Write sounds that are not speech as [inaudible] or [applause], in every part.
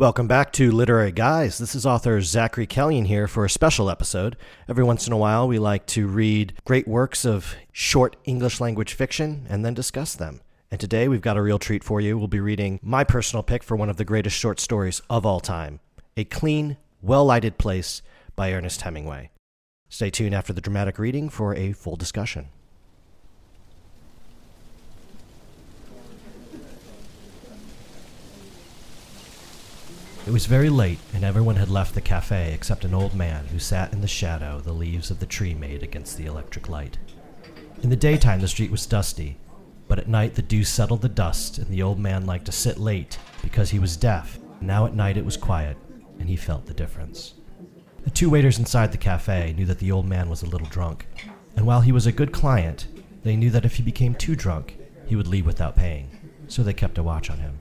Welcome back to Literary Guys. This is author Zachary Kellyan here for a special episode. Every once in a while, we like to read great works of short English language fiction and then discuss them. And today we've got a real treat for you. We'll be reading my personal pick for one of the greatest short stories of all time A Clean, Well Lighted Place by Ernest Hemingway. Stay tuned after the dramatic reading for a full discussion. It was very late, and everyone had left the cafe except an old man who sat in the shadow the leaves of the tree made against the electric light. In the daytime, the street was dusty, but at night the dew settled the dust, and the old man liked to sit late because he was deaf. Now at night it was quiet, and he felt the difference. The two waiters inside the cafe knew that the old man was a little drunk, and while he was a good client, they knew that if he became too drunk, he would leave without paying, so they kept a watch on him.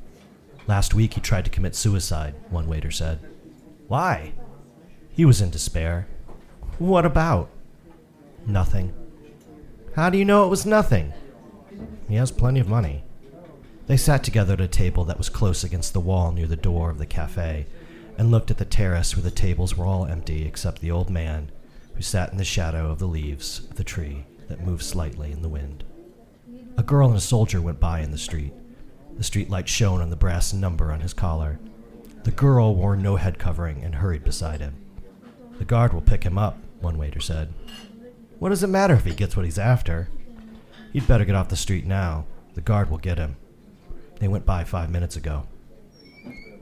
Last week he tried to commit suicide, one waiter said. Why? He was in despair. What about? Nothing. How do you know it was nothing? He has plenty of money. They sat together at a table that was close against the wall near the door of the cafe and looked at the terrace where the tables were all empty except the old man who sat in the shadow of the leaves of the tree that moved slightly in the wind. A girl and a soldier went by in the street. The streetlight shone on the brass number on his collar. The girl wore no head covering and hurried beside him. The guard will pick him up, one waiter said. What does it matter if he gets what he's after? He'd better get off the street now. The guard will get him. They went by five minutes ago.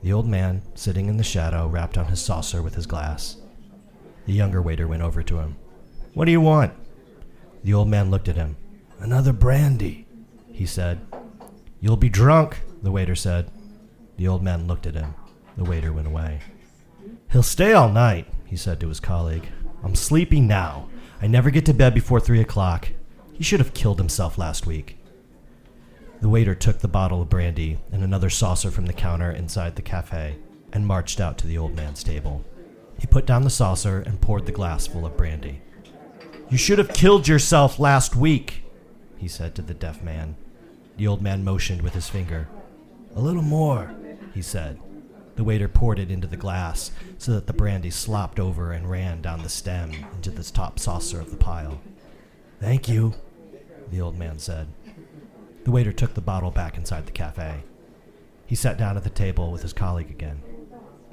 The old man, sitting in the shadow, rapped on his saucer with his glass. The younger waiter went over to him. What do you want? The old man looked at him. Another brandy, he said. You'll be drunk, the waiter said. The old man looked at him. The waiter went away. He'll stay all night, he said to his colleague. I'm sleepy now. I never get to bed before three o'clock. He should have killed himself last week. The waiter took the bottle of brandy and another saucer from the counter inside the cafe and marched out to the old man's table. He put down the saucer and poured the glass full of brandy. You should have killed yourself last week, he said to the deaf man. The old man motioned with his finger. A little more, he said. The waiter poured it into the glass so that the brandy slopped over and ran down the stem into the top saucer of the pile. Thank you, the old man said. The waiter took the bottle back inside the cafe. He sat down at the table with his colleague again.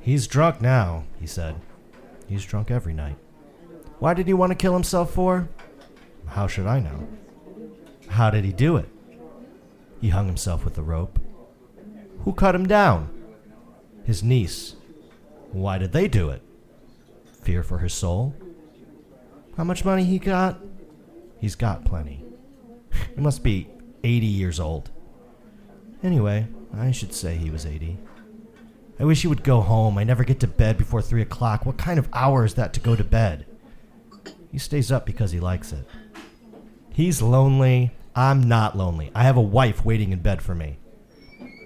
He's drunk now, he said. He's drunk every night. Why did he want to kill himself for? How should I know? How did he do it? He hung himself with a rope. Who cut him down? His niece. Why did they do it? Fear for his soul? How much money he got? He's got plenty. [laughs] He must be 80 years old. Anyway, I should say he was 80. I wish he would go home. I never get to bed before 3 o'clock. What kind of hour is that to go to bed? He stays up because he likes it. He's lonely. I'm not lonely. I have a wife waiting in bed for me.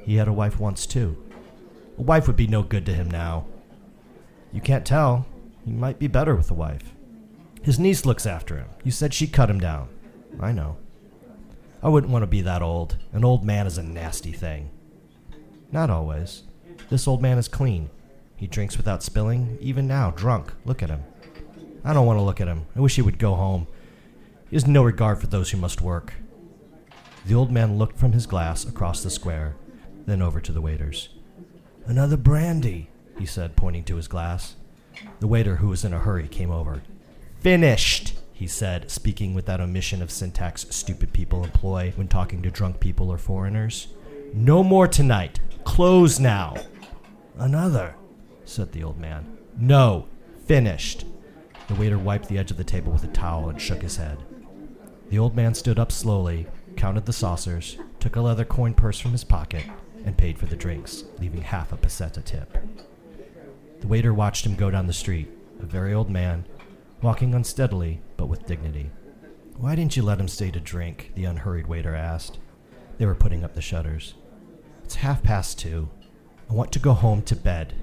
He had a wife once, too. A wife would be no good to him now. You can't tell. He might be better with a wife. His niece looks after him. You said she cut him down. I know. I wouldn't want to be that old. An old man is a nasty thing. Not always. This old man is clean. He drinks without spilling, even now, drunk. Look at him. I don't want to look at him. I wish he would go home. He has no regard for those who must work. The old man looked from his glass across the square, then over to the waiters. Another brandy, he said, pointing to his glass. The waiter, who was in a hurry, came over. Finished, he said, speaking with that omission of syntax stupid people employ when talking to drunk people or foreigners. No more tonight. Close now. Another, said the old man. No, finished. The waiter wiped the edge of the table with a towel and shook his head. The old man stood up slowly, counted the saucers, took a leather coin purse from his pocket, and paid for the drinks, leaving half a peseta tip. The waiter watched him go down the street, a very old man, walking unsteadily but with dignity. Why didn't you let him stay to drink? the unhurried waiter asked. They were putting up the shutters. It's half past two. I want to go home to bed.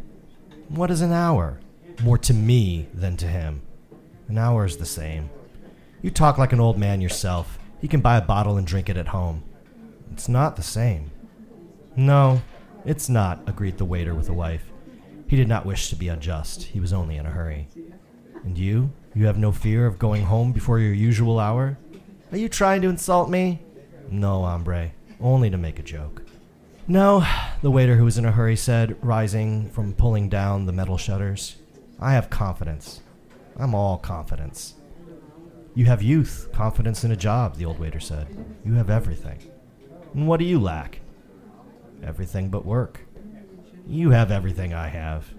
What is an hour? More to me than to him. An hour is the same. You talk like an old man yourself. He can buy a bottle and drink it at home. It's not the same. No, it's not, agreed the waiter with a wife. He did not wish to be unjust. He was only in a hurry. And you? You have no fear of going home before your usual hour? Are you trying to insult me? No, hombre. Only to make a joke. No, the waiter who was in a hurry said, rising from pulling down the metal shutters. I have confidence. I'm all confidence. You have youth, confidence in a job, the old waiter said. You have everything. And what do you lack? Everything but work. You have everything I have.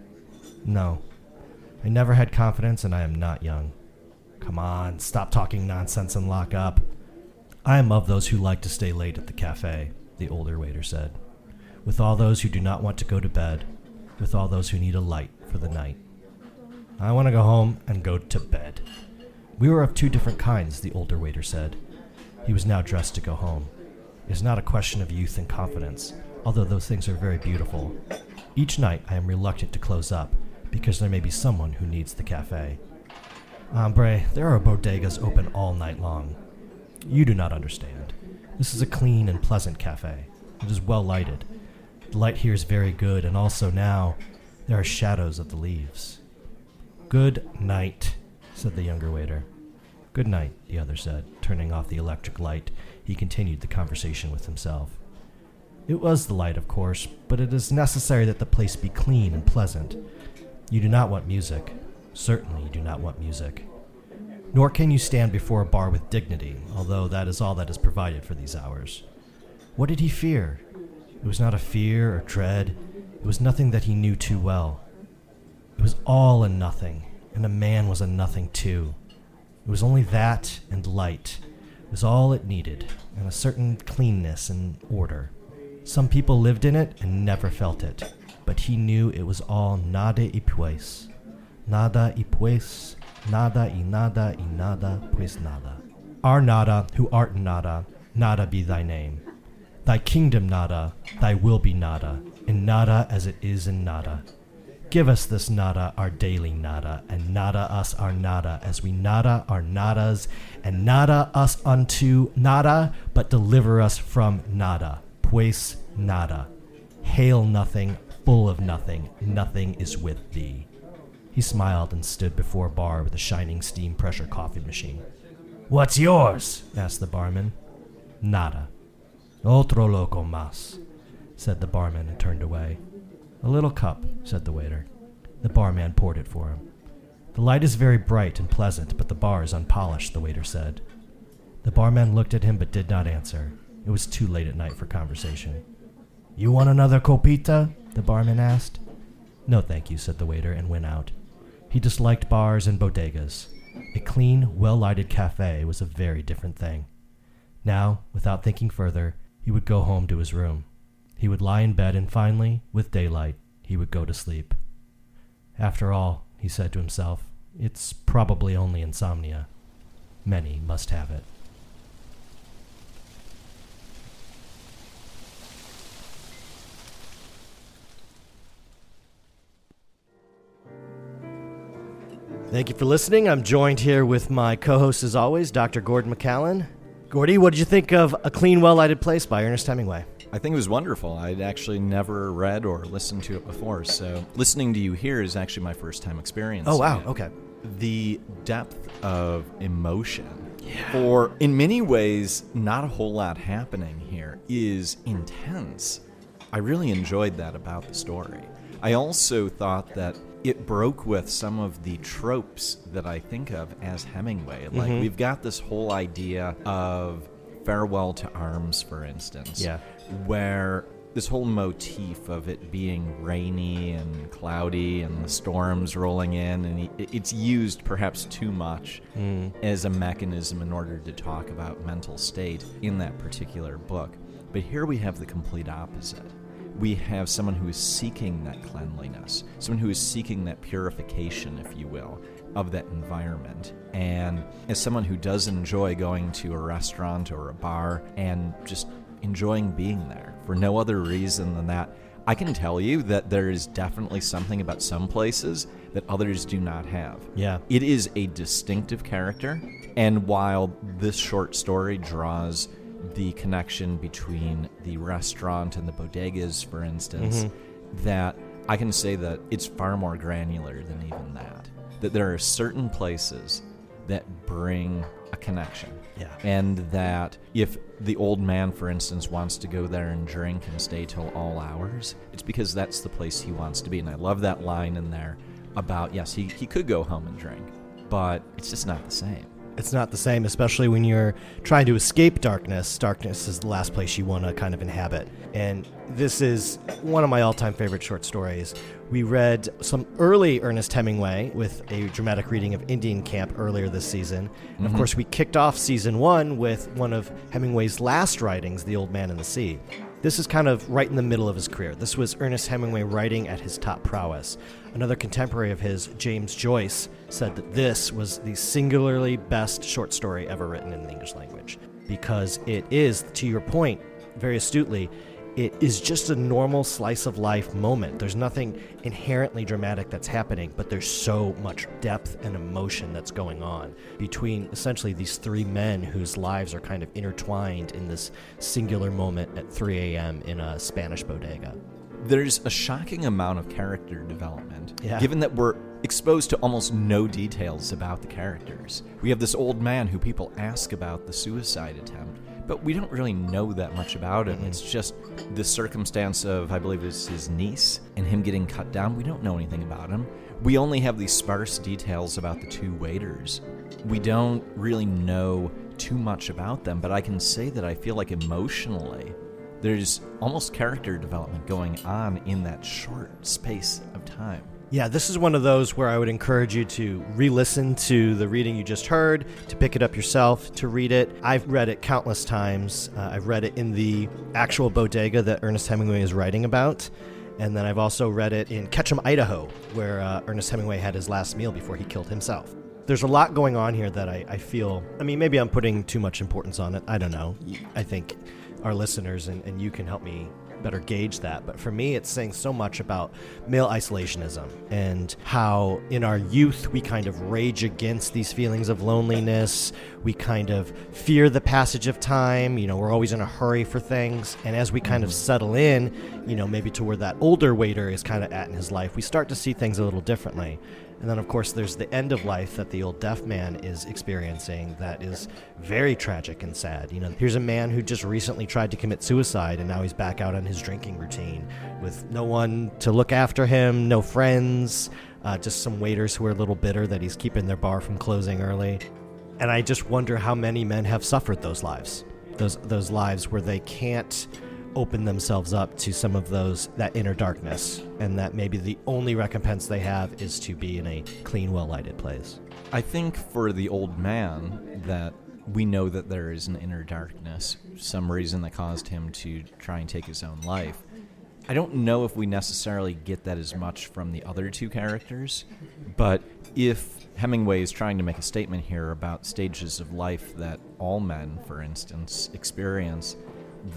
No. I never had confidence and I am not young. Come on, stop talking nonsense and lock up. I am of those who like to stay late at the cafe, the older waiter said. With all those who do not want to go to bed, with all those who need a light for the night. I want to go home and go to bed. We were of two different kinds, the older waiter said. He was now dressed to go home. It is not a question of youth and confidence, although those things are very beautiful. Each night I am reluctant to close up, because there may be someone who needs the cafe. Hombre, there are bodegas open all night long. You do not understand. This is a clean and pleasant cafe. It is well lighted. The light here is very good, and also now there are shadows of the leaves. Good night, said the younger waiter. Good night, the other said, turning off the electric light. He continued the conversation with himself. It was the light, of course, but it is necessary that the place be clean and pleasant. You do not want music. Certainly, you do not want music. Nor can you stand before a bar with dignity, although that is all that is provided for these hours. What did he fear? It was not a fear or dread, it was nothing that he knew too well. It was all and nothing, and a man was a nothing too. It was only that and light. It was all it needed, and a certain cleanness and order. Some people lived in it and never felt it, but he knew it was all nada y pues. Nada y pues, nada y nada y nada pues nada. Our nada, who art nada, nada be thy name. Thy kingdom nada, thy will be nada, in nada as it is in nada. Give us this nada, our daily nada, and nada us our nada, as we nada our nadas, and nada us unto nada, but deliver us from nada. Pues nada. Hail nothing, full of nothing, nothing is with thee. He smiled and stood before a bar with a shining steam pressure coffee machine. What's yours? asked the barman. Nada. Otro loco mas, said the barman and turned away. A little cup, said the waiter. The barman poured it for him. The light is very bright and pleasant, but the bar is unpolished, the waiter said. The barman looked at him but did not answer. It was too late at night for conversation. You want another copita? the barman asked. No, thank you, said the waiter and went out. He disliked bars and bodegas. A clean, well lighted cafe was a very different thing. Now, without thinking further, he would go home to his room. He would lie in bed, and finally, with daylight, he would go to sleep. After all, he said to himself, it's probably only insomnia. Many must have it. Thank you for listening. I'm joined here with my co host, as always, Dr. Gordon McCallan. Gordy, what did you think of A Clean, Well Lighted Place by Ernest Hemingway? I think it was wonderful. I'd actually never read or listened to it before, so listening to you here is actually my first time experience. Oh, wow. Okay. The depth of emotion, yeah. for in many ways, not a whole lot happening here, is intense. I really enjoyed that about the story. I also thought that it broke with some of the tropes that I think of as Hemingway. Like, mm-hmm. we've got this whole idea of farewell to arms, for instance. Yeah. Where this whole motif of it being rainy and cloudy and the storms rolling in, and it's used perhaps too much mm. as a mechanism in order to talk about mental state in that particular book. But here we have the complete opposite we have someone who is seeking that cleanliness, someone who is seeking that purification, if you will, of that environment. And as someone who does enjoy going to a restaurant or a bar and just enjoying being there for no other reason than that, I can tell you that there is definitely something about some places that others do not have. Yeah. It is a distinctive character. And while this short story draws the connection between the restaurant and the bodegas, for instance, mm-hmm. that I can say that it's far more granular than even that. That there are certain places that bring a connection. Yeah. And that if the old man, for instance, wants to go there and drink and stay till all hours, it's because that's the place he wants to be. And I love that line in there about, yes, he, he could go home and drink, but it's just not the same. It's not the same, especially when you're trying to escape darkness. Darkness is the last place you want to kind of inhabit. And this is one of my all time favorite short stories. We read some early Ernest Hemingway with a dramatic reading of Indian Camp earlier this season. And of mm-hmm. course, we kicked off season one with one of Hemingway's last writings, The Old Man and the Sea. This is kind of right in the middle of his career. This was Ernest Hemingway writing at his top prowess. Another contemporary of his, James Joyce, said that this was the singularly best short story ever written in the English language because it is, to your point, very astutely, it is just a normal slice of life moment. There's nothing inherently dramatic that's happening, but there's so much depth and emotion that's going on between essentially these three men whose lives are kind of intertwined in this singular moment at 3 a.m. in a Spanish bodega. There's a shocking amount of character development, Yeah. given that we're exposed to almost no details about the characters. We have this old man who people ask about the suicide attempt, but we don't really know that much about him. Mm-hmm. It's just the circumstance of, I believe it's his niece, and him getting cut down. We don't know anything about him. We only have these sparse details about the two waiters. We don't really know too much about them, but I can say that I feel like emotionally, there's almost character development going on in that short space of time. Yeah, this is one of those where I would encourage you to re listen to the reading you just heard, to pick it up yourself, to read it. I've read it countless times. Uh, I've read it in the actual bodega that Ernest Hemingway is writing about. And then I've also read it in Ketchum, Idaho, where uh, Ernest Hemingway had his last meal before he killed himself. There's a lot going on here that I, I feel. I mean, maybe I'm putting too much importance on it. I don't know. I think our listeners and, and you can help me better gauge that. But for me, it's saying so much about male isolationism and how in our youth we kind of rage against these feelings of loneliness. We kind of fear the passage of time. You know, we're always in a hurry for things. And as we kind of mm-hmm. settle in, you know, maybe to where that older waiter is kind of at in his life, we start to see things a little differently. And then, of course, there's the end of life that the old deaf man is experiencing that is very tragic and sad. You know, here's a man who just recently tried to commit suicide and now he's back out on his drinking routine with no one to look after him, no friends, uh, just some waiters who are a little bitter that he's keeping their bar from closing early. And I just wonder how many men have suffered those lives, those those lives where they can't open themselves up to some of those that inner darkness and that maybe the only recompense they have is to be in a clean well lighted place I think for the old man that we know that there is an inner darkness, some reason that caused him to try and take his own life. I don't know if we necessarily get that as much from the other two characters, but if Hemingway is trying to make a statement here about stages of life that all men, for instance, experience,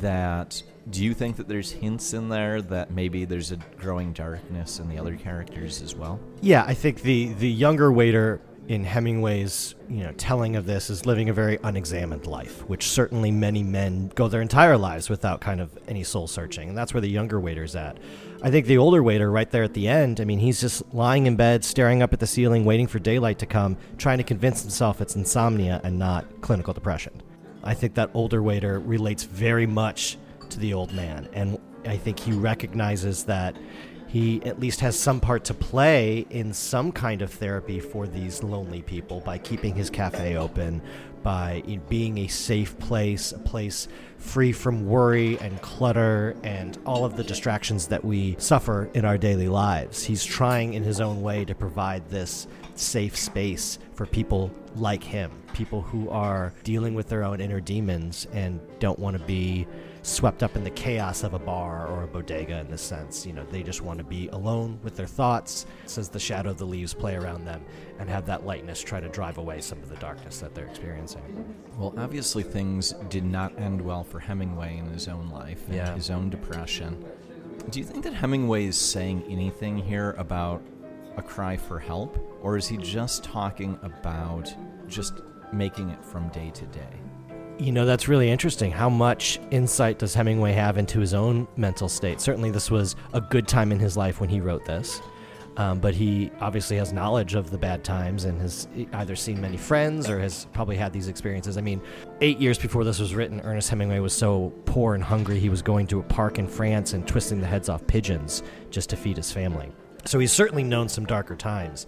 that do you think that there's hints in there that maybe there's a growing darkness in the other characters as well? yeah i think the the younger waiter in hemingway's you know telling of this is living a very unexamined life which certainly many men go their entire lives without kind of any soul searching and that's where the younger waiter's at i think the older waiter right there at the end i mean he's just lying in bed staring up at the ceiling waiting for daylight to come trying to convince himself it's insomnia and not clinical depression I think that older waiter relates very much to the old man. And I think he recognizes that he at least has some part to play in some kind of therapy for these lonely people by keeping his cafe open, by being a safe place, a place free from worry and clutter and all of the distractions that we suffer in our daily lives. He's trying in his own way to provide this safe space for people like him, people who are dealing with their own inner demons and don't want to be swept up in the chaos of a bar or a bodega in this sense. You know, they just want to be alone with their thoughts, says the shadow of the leaves play around them, and have that lightness try to drive away some of the darkness that they're experiencing. Well, obviously, things did not end well for Hemingway in his own life and Yeah. his own depression. Do you think that Hemingway is saying anything here about a cry for help, or is he just talking about just making it from day to day? You know, that's really interesting. How much insight does Hemingway have into his own mental state? Certainly, this was a good time in his life when he wrote this. Um, but he obviously has knowledge of the bad times and has either seen many friends or has probably had these experiences. I mean, eight years before this was written, Ernest Hemingway was so poor and hungry he was going to a park in France and twisting the heads off pigeons just to feed his family. So he's certainly known some darker times.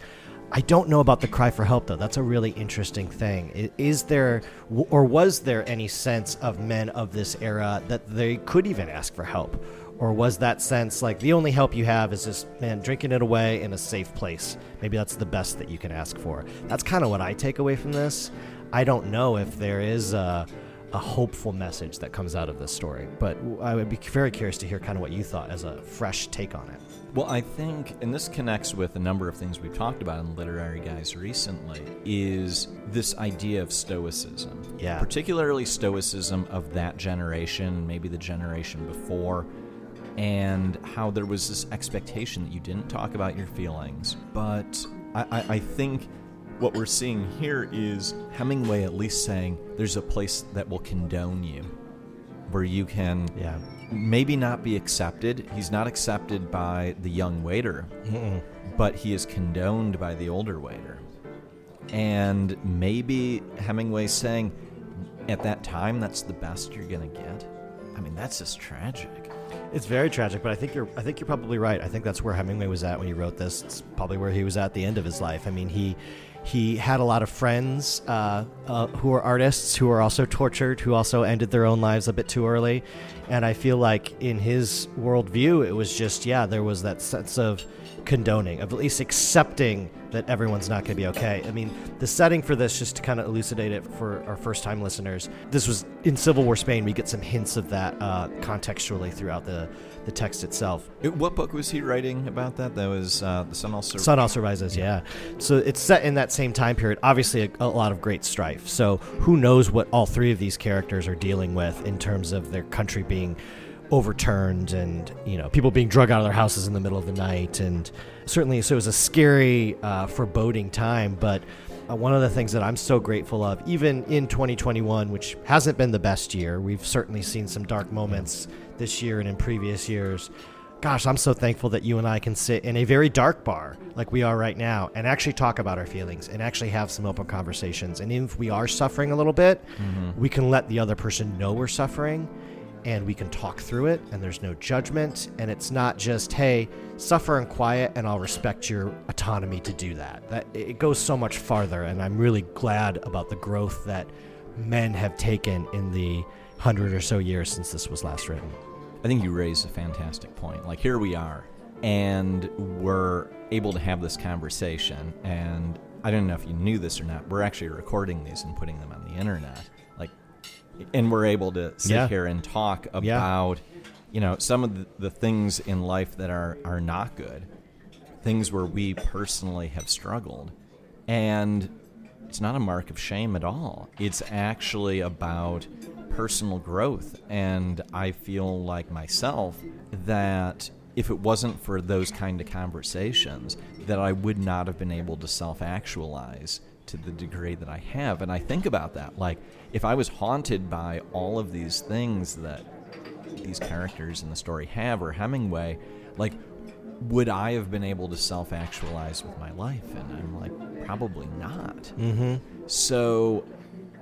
I don't know about the cry for help, though. That's a really interesting thing. Is there, or was there any sense of men of this era that they could even ask for help? Or was that sense like the only help you have is just, man, drinking it away in a safe place? Maybe that's the best that you can ask for. That's kind of what I take away from this. I don't know if there is a, a hopeful message that comes out of this story, but I would be very curious to hear kind of what you thought as a fresh take on it. Well, I think, and this connects with a number of things we've talked about in Literary Guys recently, is this idea of Stoicism. Yeah. Particularly Stoicism of that generation, maybe the generation before, and how there was this expectation that you didn't talk about your feelings. But I, I, I think what we're seeing here is Hemingway at least saying there's a place that will condone you, where you can yeah. maybe not be accepted. He's not accepted by the young waiter, Mm-mm. but he is condoned by the older waiter. And maybe Hemingway's saying, at that time, that's the best you're going to get. I mean, that's just tragic. It's very tragic, but I think you're I think you're probably right. I think that's where Hemingway was at when he wrote this. It's probably where he was at the end of his life. I mean, he he had a lot of friends uh, uh, who are artists who are also tortured, who also ended their own lives a bit too early. And I feel like in his worldview, it was just yeah, there was that sense of condoning, of at least accepting that everyone's not going to be okay. I mean, the setting for this, just to kind of elucidate it for our first time listeners, this was in Civil War Spain. We get some hints of that uh, contextually throughout the, the text itself. It, what book was he writing about that? That was uh, The Sun Also Sun Also Rises, yeah. So it's set in that same time period. Obviously, a, a lot of great strife. So who knows what all three of these characters are dealing with in terms of their country being overturned and you know people being drug out of their houses in the middle of the night. And certainly so it was a scary uh, foreboding time but uh, one of the things that i'm so grateful of even in 2021 which hasn't been the best year we've certainly seen some dark moments this year and in previous years. Gosh i'm so thankful that you and i can sit in a very dark bar like we are right now and actually talk about our feelings and actually have some open conversations. And if we are suffering a little bit Mm-hmm. we can let the other person know we're suffering and we can talk through it and there's no judgment and it's not just hey suffer in quiet and i'll respect your autonomy to do that that it goes so much farther and i'm really glad about the growth that men have taken in the hundred or so years since this was last written I think you raise a fantastic point. Like, here we are, and we're able to have this conversation. And I don't know if you knew this or not, we're actually recording these and putting them on the internet. And we're able to sit Yeah. here and talk Yeah. about, you know, some of the, the things in life that are, are not good, things where we personally have struggled. And it's not a mark of shame at all. It's actually about personal growth. And I feel like myself that if it wasn't for those kind of conversations, that I would not have been able to self actualize to the degree that I have. And I think about that. Like, if I was haunted by all of these things that these characters in the story have, or Hemingway, like, would I have been able to self actualize with my life? And I'm like, probably not. mm-hmm So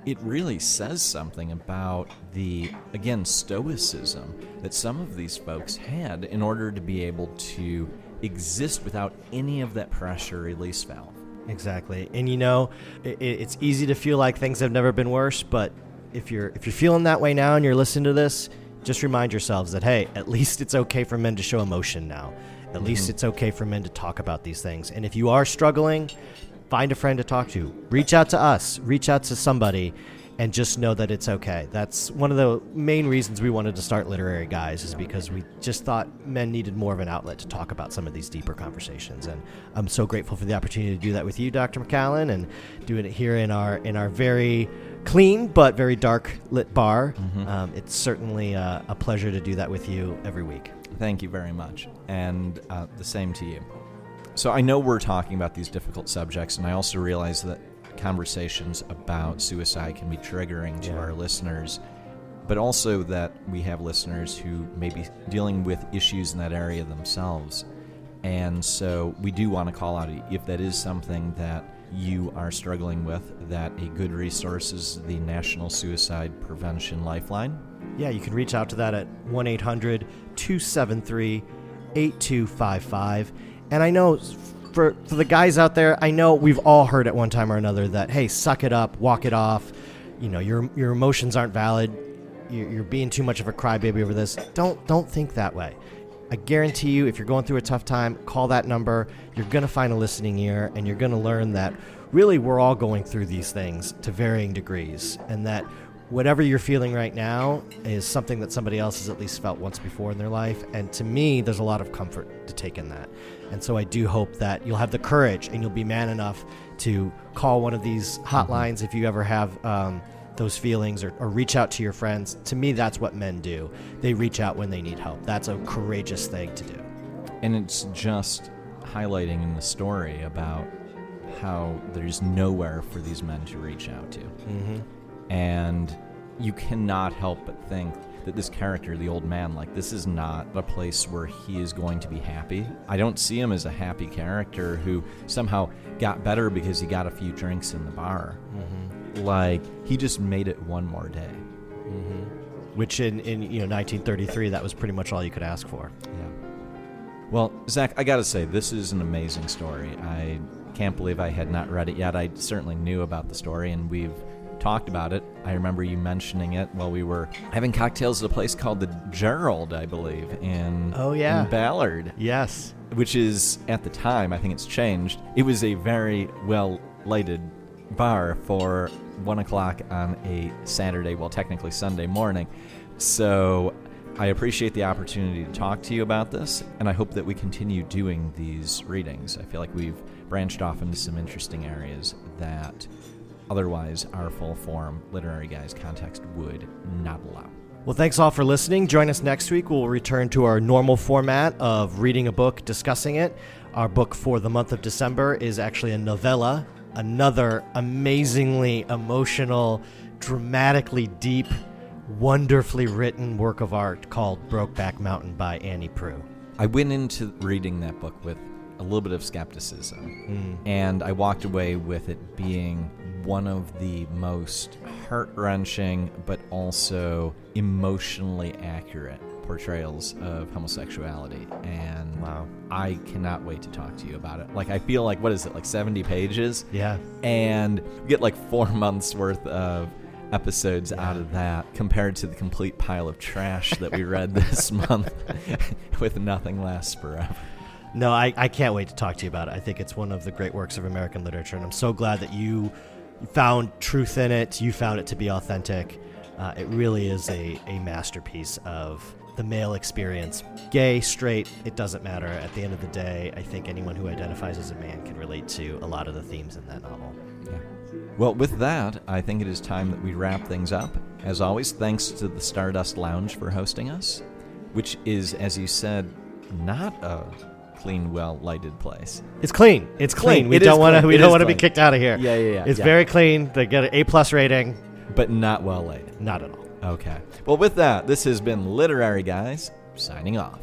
it really says something about the, again, stoicism that some of these folks had in order to be able to exist without any of that pressure release valve. Exactly, and you know, it, it's easy to feel like things have never been worse. But if you're if you're feeling that way now and you're listening to this, just remind yourselves that hey, at least it's okay for men to show emotion now. At least mm-hmm. it's okay for men to talk about these things. And if you are struggling, find a friend to talk to. Reach out to us. Reach out to somebody. And just know that it's okay. That's one of the main reasons we wanted to start Literary Guys, is because we just thought men needed more of an outlet to talk about some of these deeper conversations. And I'm so grateful for the opportunity to do that with you, Dr. McCallan, and doing it here in our in our very clean but very dark lit bar. Um, it's certainly uh, a pleasure to do that with you every week. Thank you very much. And uh, the same to you. So I know we're talking about these difficult subjects, and I also realize that conversations about suicide can be triggering to Yeah. our listeners, but also that we have listeners who may be dealing with issues in that area themselves. And so we do want to call out if that is something that you are struggling with, that a good resource is the National Suicide Prevention Lifeline. Yeah, you can reach out to that at 1 800 273 8255. And I know for, for the guys out there, I know we've all heard at one time or another that, hey, suck it up, walk it off. You know, your, your emotions aren't valid. You're, you're being too much of a crybaby over this. Don't, don't think that way. I guarantee you, if you're going through a tough time, call that number. You're to find a listening ear, and you're to learn that really we're all going through these things to varying degrees, and that whatever you're feeling right now is something that somebody else has at least felt once before in their life. And to me, there's a lot of comfort to take in that. And so I do hope that you'll have the courage and you'll be man enough to call one of these hotlines if you ever have. Um, those feelings or, or reach out to your friends. To me, that's what men do. They reach out when they need help. That's a courageous thing to do. And it's just highlighting in the story about how there's nowhere for these men to reach out to. Mm-hmm. And you cannot help but think that this character, the old man, like, this is not a place where he is going to be happy. I don't see him as a happy character who somehow got better because he got a few drinks in the bar. Mm-hmm. Like, he just made it one more day. Mm-hmm. Which in, in you know 1933, that was pretty much all you could ask for. Yeah. Well, Zach, I gotta say, this is an amazing story. I can't believe I had not read it yet. I certainly knew about the story, and we've talked about it. I remember you mentioning it while we were having cocktails at a place called the Gerald, I believe, in Oh, yeah. in Ballard, Yes. which is at the time I think it's changed. It was a very well lighted bar for one o'clock on a Saturday, well, technically Sunday morning. So I appreciate the opportunity to talk to you about this, and I hope that we continue doing these readings. I feel like we've branched off into some interesting areas that otherwise our full form literary guys context would not allow. Well, thanks all for listening. Join us next week. We'll return to our normal format of reading a book, discussing it. Our book for the month of December is actually a novella, another amazingly emotional, dramatically deep, wonderfully written work of art called Brokeback Mountain by Annie Proulx. I went into reading that book with a little bit of skepticism, mm. and I walked away with it being one of the most heart wrenching but also emotionally accurate portrayals of homosexuality. And Wow. I cannot wait to talk to you about it. Like, I feel like, what is it, like 70 pages? Yeah. and we get like four [laughs] months worth of episodes out of that compared to the complete pile of trash that we read this [laughs] month [laughs] with nothing lasts forever No, I, I can't wait to talk to you about it. I think it's one of the great works of American literature, and I'm so glad that you found truth in it. You found it to be authentic. Uh, it really is a, a masterpiece of the male experience. Gay, straight, it doesn't matter. At the end of the day, I think anyone who identifies as a man can relate to a lot of the themes in that novel. yeah. well with that i think it is time that we wrap things up as always thanks to the stardust lounge for hosting us which is as you said not a clean well lighted place It's clean. It's clean. Clean. We It don't want to. clean. We It don't is want to be clean. kicked out of here. Yeah, yeah, yeah, It's yeah. very clean. They get an A plus rating. but not well lighted Not at all. okay well with that this has been literary guys signing off